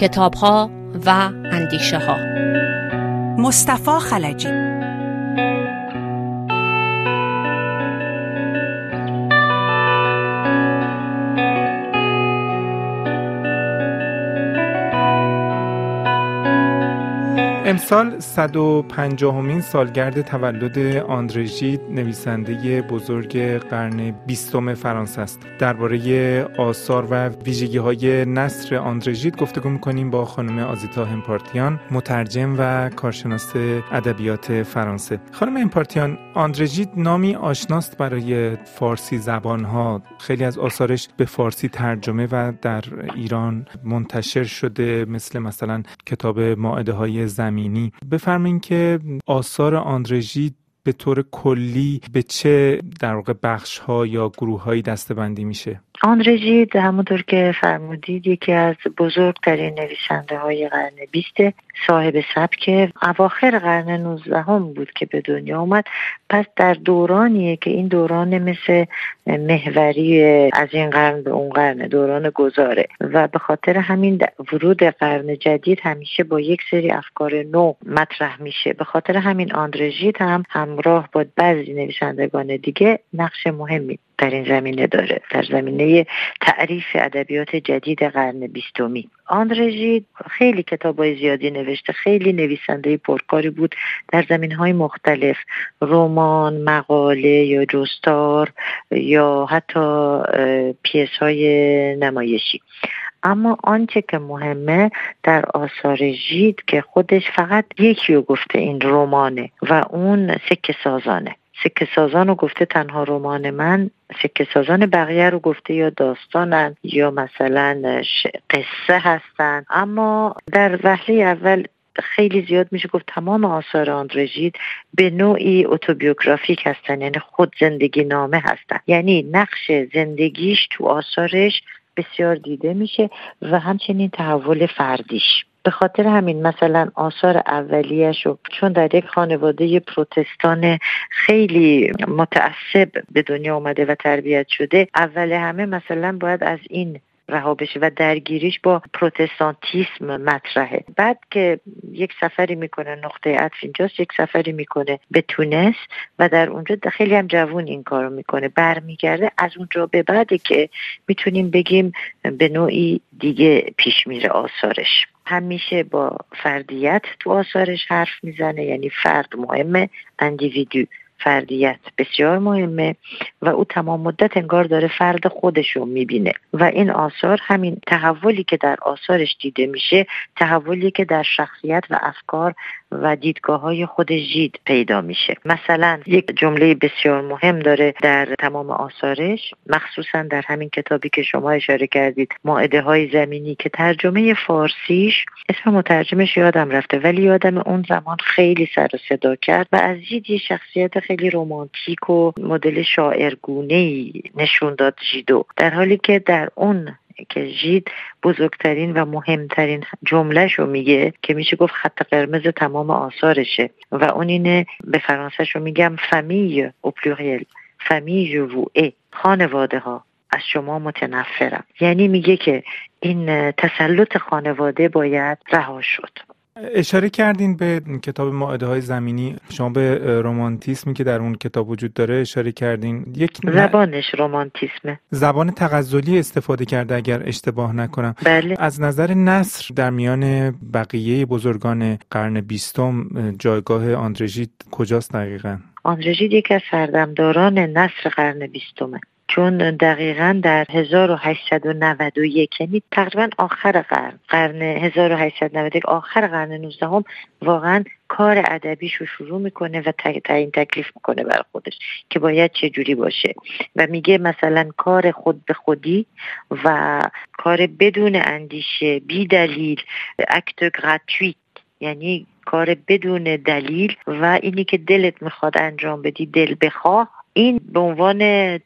کتاب ها و اندیشه ها مصطفی خلجی. امسال 150 همین سالگرد تولد آندرژید نویسنده بزرگ قرن بیستم فرانسه است. درباره آثار و ویژگی های نصر آندرژید گفتگو می‌کنیم با خانم آزیتا همپارتیان مترجم و کارشناس ادبیات فرانسه. خانم همپارتیان آندرژید نامی آشناست برای فارسی زبان ها. خیلی از آثارش به فارسی ترجمه و در ایران منتشر شده مثل مثلا کتاب ماعده های زمین زمینی. بفرمایید که آثار آندرژی به طور کلی به چه در واقع بخش ها یا گروه هایی دسته بندی میشه؟ آندرژید همونطور که فرمودید یکی از بزرگترین نویسنده های قرن بیسته صاحب سبک اواخر قرن 19 هم بود که به دنیا اومد پس در دورانیه که این دوران مثل محوری از این قرن به اون قرن دوران گذاره. و به خاطر همین ورود قرن جدید همیشه با یک سری افکار نو مطرح میشه. به خاطر همین آندرژید هم همراه با بعضی نویسندگان دیگه نقش مهمی در این زمینه داره. در زمینه تعریف ادبیات جدید قرن بیستمی. آندرژی خیلی کتاب های زیادی نوشته خیلی نویسنده پرکاری بود. در زمین های مختلف رمان مقاله یا جستار یا حتی پیس های نمایشی. اما آنچه که مهمه در آثار ژید که خودش فقط یکی رو گفته این رمانه و اون سکه سازانه. سکه سازان رو گفته تنها رمان من سکه سازان بقیه رو گفته یا داستانن یا مثلا قصه هستن. اما در وحله اول خیلی زیاد میشه گفت تمام آثار آندرژید به نوعی اتوبیوگرافیک هستن یعنی خود زندگی نامه هستن. یعنی نقش زندگیش تو آثارش بسیار دیده میشه و همچنین تحول فردیش. به خاطر همین مثلا آثار اولیش رو چون در یک خانواده پروتستان خیلی متعصب به دنیا اومده و تربیت شده اول همه مثلا باید از این رها بشه و درگیریش با پروتستانتیسم مطرحه. بعد که یک سفری می‌کنه نقطه عطف اینجاست یک سفری می‌کنه به تونس و در اونجا خیلی هم جوون این کارو می‌کنه. برمیگرده از اونجا به بعده که می‌تونیم بگیم به نوعی دیگه پیش میره آثارش. همیشه با فردیت تو آثارش حرف می‌زنه یعنی فرد مهمه individu فردیت بسیار مهمه و او تمام مدت انگار داره فرد خودش رو می‌بینه. و این آثار همین تحولی که در آثارش دیده میشه تحولی که در شخصیت و افکار و دیدگاه های خود جید پیدا میشه. مثلا یک جمله بسیار مهم داره در تمام آثارش مخصوصا در همین کتابی که شما اشاره کردید ماعده های زمینی که ترجمه فارسیش اسم مترجمش یادم رفته ولی یادم اون زمان خیلی سر و صدا کرد و از جید یه شخصیت خیلی رومانتیک و مدل شاعرگونه ای نشون داد جیدو در حالی که در اون که ژید بزرگترین و مهمترین جملهش رو میگه که میشه گفت خط قرمز تمام آثارشه. و اون اینه به فرانسهش رو میگم فامیل او پلوریل فامیل و ای خانواده ها از شما متنفرم. یعنی میگه که این تسلط خانواده باید رها شد. اشاره کردین به کتاب ماعده های زمینی. شما به رومانتیسمی که در اون کتاب وجود داره اشاره کردین. یک زبانش رومانتیسمه زبان تغزلی استفاده کرده اگر اشتباه نکنم. بله. از نظر نصر در میان بقیه بزرگان قرن بیستم جایگاه آندرژید کجاست دقیقا؟ آندرژید یکی از سردمداران نصر قرن بیستمه. چون دقیقا در 1891 یعنی تقریبا آخر قرن قرن 1891 آخر قرن 19 هم واقعا کار ادبیش رو شروع می‌کنه و تعیین تکلیف می‌کنه بر خودش که باید چه جوری باشه. و میگه مثلا کار خود به خودی و کار بدون اندیشه بی دلیل اکت گراتویت یعنی کار بدون دلیل و اینی که دلت می‌خواد انجام بدی دل بخواه این به عنوان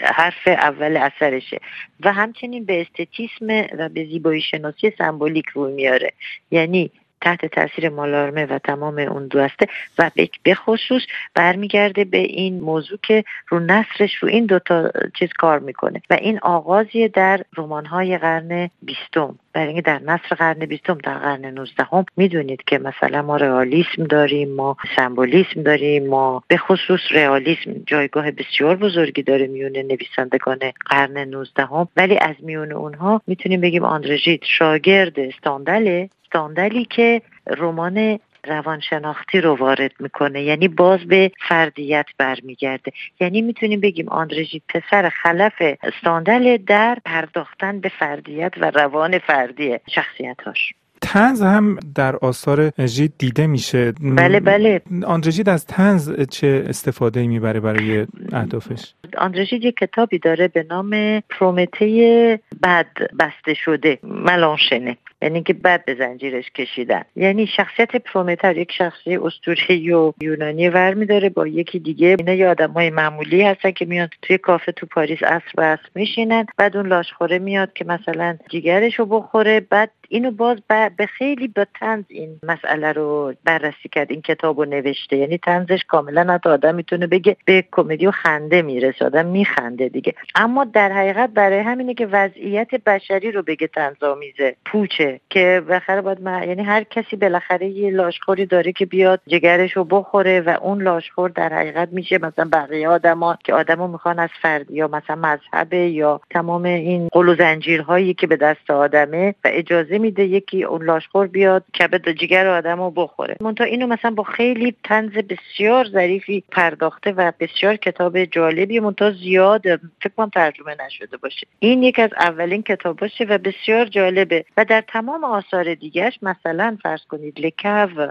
حرف اول اثرشه و همچنین به استتیسم و به زیبایی شناسی سمبولیک روی میاره. یعنی تحت تاثیر مالارمه و تمام اون دوسته و به خصوص برمیگرده به این موضوع که رو نصرش رو این دوتا چیز کار می‌کنه. و این آغازی در رمان‌های قرن بیستم. برای اینکه در نصر قرن بیستم در قرن نوزدهم می‌دونید که مثلا ما رئالیسم داریم ما سمبولیسم داریم ما به خصوص رئالیسم جایگاه بسیار بزرگی داره میونه نویسندگان قرن نوزدهم. ولی از میون اونها می‌تونیم بگیم آندرژیت شاگرد استاندله استاندالی که رمان روانشناختی رو وارد می‌کنه. یعنی باز به فردیت برمیگرده. یعنی می‌تونیم بگیم آندره ژید پسر خلف استاندال در پرداختن به فردیت و روان فردی شخصیتاش طنز هم در آثار ژید دیده میشه. بله بله. آندره ژید از طنز چه استفاده می‌بره برای اهدافش؟ آندرژید یک کتابی داره به نام پرومته بد بسته شده ملانشنه. یعنی که بد به زنجیرش کشیدن. یعنی شخصیت پرومتر یک شخصی اسطوره‌ای و یونانی ور میداره با یکی دیگه. اینا یه آدمای معمولی هستن که میان توی کافه تو پاریس عصر به عصر میشینن. بعد اون لاشخوره میاد که مثلا جیگرش رو بخوره. بعد اینو باز به خیلی با تنز این مسئله رو بررسی کرد این کتاب رو نوشته. یعنی تنزش کاملا حتی آدم می‌تونه بگه به کمدی و خنده می‌رسه. آدم میخنده دیگه. اما در حقیقت برای همینه که وضعیت بشری رو بگه تنظامیزه پوچه. که بالاخره باید یعنی هر کسی بالاخره یه لاشخوری داره که بیاد جگرش رو بخوره و اون لاشخور در حقیقت میشه مثلا بقیه آدما که آدمو می‌خوان از فرد یا مثلا مذهب یا تمام این قل و زنجیرهایی که به دست آدمه و اجازه میده یکی اون لاشخور بیاد کبد جگر آدم رو بخوره. منتها اینو مثلا با خیلی تنز بسیار ظریفی پرداخته و بسیار کتاب جالبی منتها زیاد فکر کنم ترجمه نشده باشه. این یکی از اولین کتاباشه و بسیار جالبه و در تمام آثار دیگرش مثلا فرض کنید لکو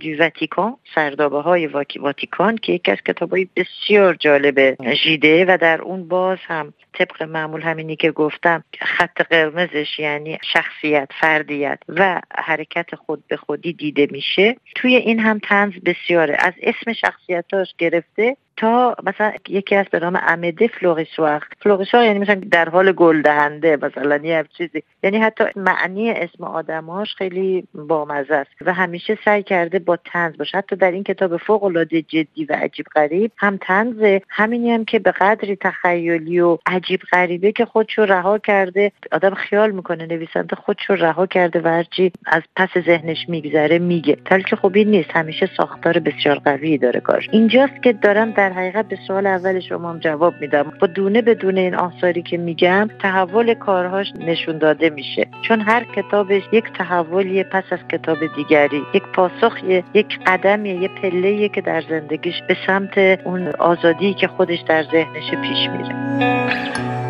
دو واتیکان سردابه های واتیکان که یکی از کتاب های بسیار جالب ژیده و در اون باز هم طبق معمول همینی که گفتم خط قرمزش یعنی شخصیت فردیت و حرکت خود به خودی دیده میشه. توی این هم تنز بسیاره. از اسم شخصیتاش گرفته تا مثلا یکی از به نام امده فلوریسوار فلوریسوار یعنی مثلا در حال گل دهنده مثلا یه چیزی. یعنی حتی معنی اسم آدماش خیلی بامزه است و همیشه سعی کرده با تنز باشه. حتی در این کتاب فوق العاده جدی و عجیب غریب هم تنزه همینی هم که به قدری تخیلی و عجیب غریبه که خودشو رها کرده. آدم خیال می‌کنه نویسنده خودشو رها کرده و از پس ذهنش میگذره میگه. که این نیست. همیشه ساختار بسیار قوی داره کار اینجاست که دارم در حقیقت به سوال اول شما هم جواب میدم. با دونه به دونه این آثاری که میگم تحول کارهاش نشون داده میشه. چون هر کتابش یک تحولیه پس از کتاب دیگری. یک پاسخیه یک قدمیه یه پله که در زندگیش به سمت اون آزادی که خودش در ذهنش پیش میره.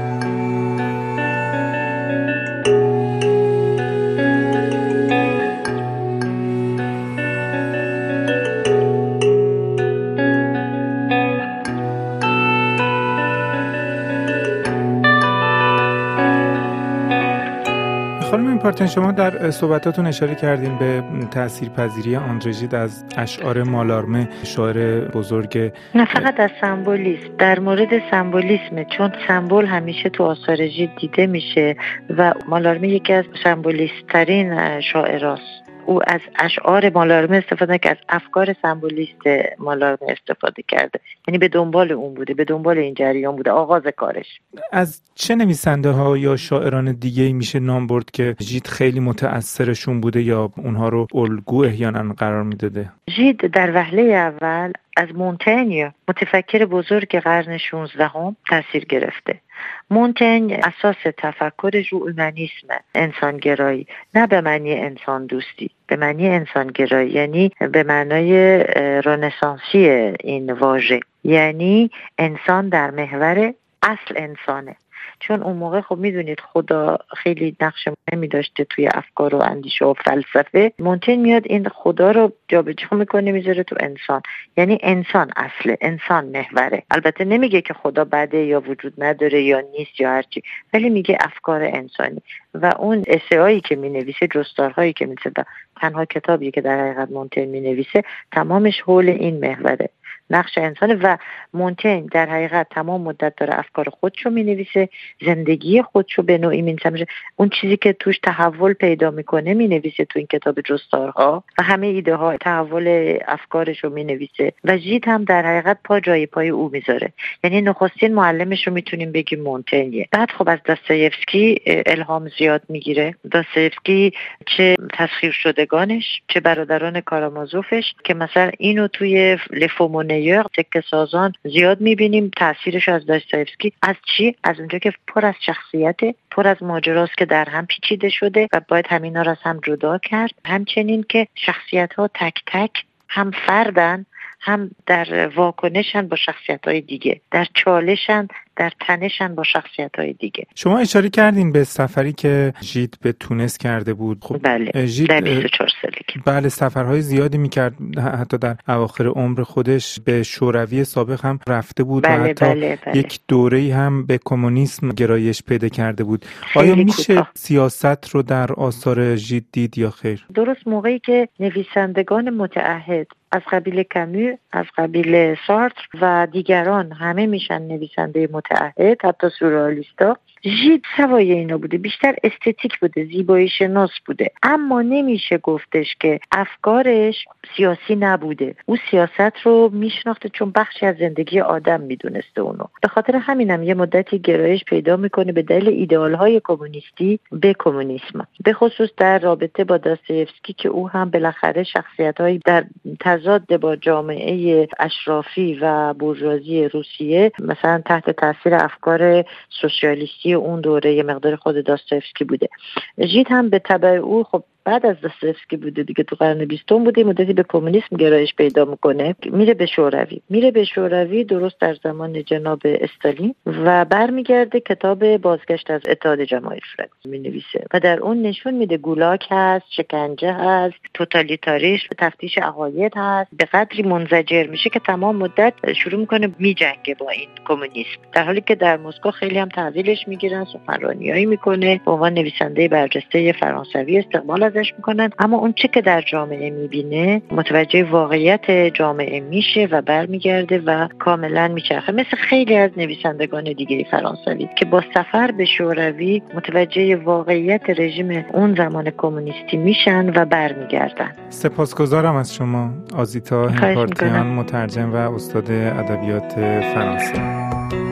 پارتن شما در صحبتاتون اشاره کردین به تأثیر پذیری آندرژید از اشعار مالارمه شاعر بزرگ. نه فقط از سمبولیسم. در مورد سمبولیسم چون سمبول همیشه تو آثار دیده میشه و مالارمه یکی از سمبولیست ترین شاعراست. او از اشعار مالارمه استفاده که از افکار سمبولیست مالارمه استفاده کرده یعنی به دنبال اون بوده به دنبال این جریان بوده آغاز کارش. از چه نویسنده ها یا شاعران دیگه میشه نام برد که ژید خیلی متاثرشون بوده یا اونها رو الگو احیانا قرار می‌داده؟ ژید در وهله اول از مونتنی متفکر بزرگ قرن 16 هم تاثیر گرفته. مونتن اساس تفکرش رو اومانیسم انسانگرایی نه به معنی انسان دوستی. به معنی انسانگرایی یعنی به معنای رنسانسی این واژه. یعنی انسان در محور اصل انسانه. چون اون موقع خب می‌دونید خدا خیلی نقش مهمی داشته توی افکار و اندیشه و فلسفه. مونتین میاد این خدا رو جابجا می‌کنه می‌ذاره تو انسان. یعنی انسان اصله انسان محوره. البته نمیگه که خدا بده یا وجود نداره یا نیست یا هرچی ولی میگه افکار انسانی. و اون اسعایی که می‌نویسه جستارهایی که میسه تنها کتابی که در حقیقت مونتین می‌نویسه تمامش حول این محوره. نقش انسان و مونتین در حقیقت تمام مدت داره افکار خودشو می نویسه زندگی خودشو به نوعی می اون چیزی که توش تحول پیدا می‌کنه می نویسه تو این کتاب جستارها. و همه ایده ها تحول افکارش رو می نویسه و جیت هم در حقیقت پا جای پای او می‌ذاره. یعنی نخستین معلمش رو می‌تونیم بگیم مونتینیه بعد خب از داستایفسکی الهام زیاد می‌گیره. داستایفسکی چه تسخیر شدگانش چه برادران کارامازوفش که مثلا اینو توی لفومونیر تک سازان زیاد می‌بینیم تاثیرش از داستایفسکی از چی؟ از اونجا که پر از شخصیت پر از ماجراست که در هم پیچیده شده و باید همینا را از هم جدا کرد. همچنین که شخصیت ها تک تک هم فردن هم در واکنشن با شخصیت های دیگه. در چالشن در تنشن با شخصیت های دیگه. شما اشاره کردین به سفری که ژید به تونس کرده بود. خب بله ژید در 24 سالگی. بله سفرهای زیادی می‌کرد. حتی در اواخر عمر خودش به شوروی سابق هم رفته بود بله و حتی بله بله. یک دوره هم به کمونیسم گرایش پیدا کرده بود. آیا میشه کوتاه. سیاست رو در آثار ژید دید یا خیر؟ درست موقعی که نویسندگان متعهد از قبیل کمو از قبیل سارتر و دیگران همه میشن نویسنده متعهد حتی سورالیستا ژید سوای اینا بوده بیشتر استتیک بوده زیبایی شناس بوده. اما نمیشه گفتش که افکارش سیاسی نبوده. او سیاست رو میشناخته چون بخشی از زندگی آدم می‌دونسته اونو. به خاطر همینم یه مدتی گرایش پیدا می‌کنه به دلیل ایدئال های کمونیستی به کمونیسم. به خصوص در رابطه با داستایفسکی که او هم بالاخره شخصیت های در تضاد با جامعه اشرافی و بورژوازی روسیه مثلا تحت تاثیر افکار سوسیالیستی اون دوره یه مقدار خود داستایفسکی بوده. ژید هم به تبع او خب بعد از داستایفسکی بوده دیگه تو قرن بیستم بوده مدتی به کمونیسم گرایش پیدا می‌کنه. میره به شوروی. میره به شوروی درست در زمان جناب استالین و برمیگرده کتاب بازگشت از اتحاد جماهیر می نویسه و در اون نشون میده گولاک هست شکنجه هست توتالیتاریسم تفتیش عقاید هست. به قدری منزجر میشه که تمام مدت شروع می‌کنه میجنگه با این کمونیسم. در حالی که در مسکو خیلی هم تحویلش می‌گیرن سخنرانیایی می‌کنه. به عنوان نویسنده برجسته فرانسوی استقبال ازش می‌کنن اما اون چه که در جامعه می‌بینه متوجه واقعیت جامعه میشه و برمیگرده و کاملا میچرخه. مثل خیلی از نویسندگان دیگه فرانسوی که با سفر به شوروی متوجه واقعیت رژیم اون زمان کمونیستی میشن و برمیگردن. سپاسگزارم از شما آزیتا همپارتیان مترجم و استاد ادبیات فرانسه.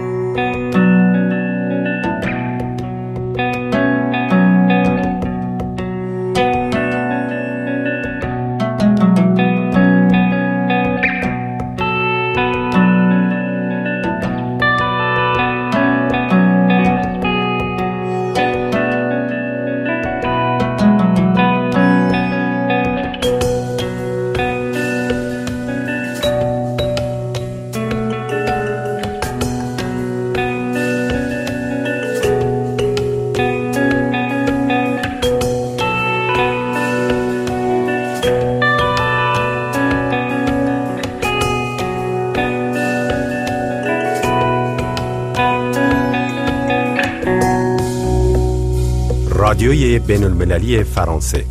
رادیوی بین المللی فرانسه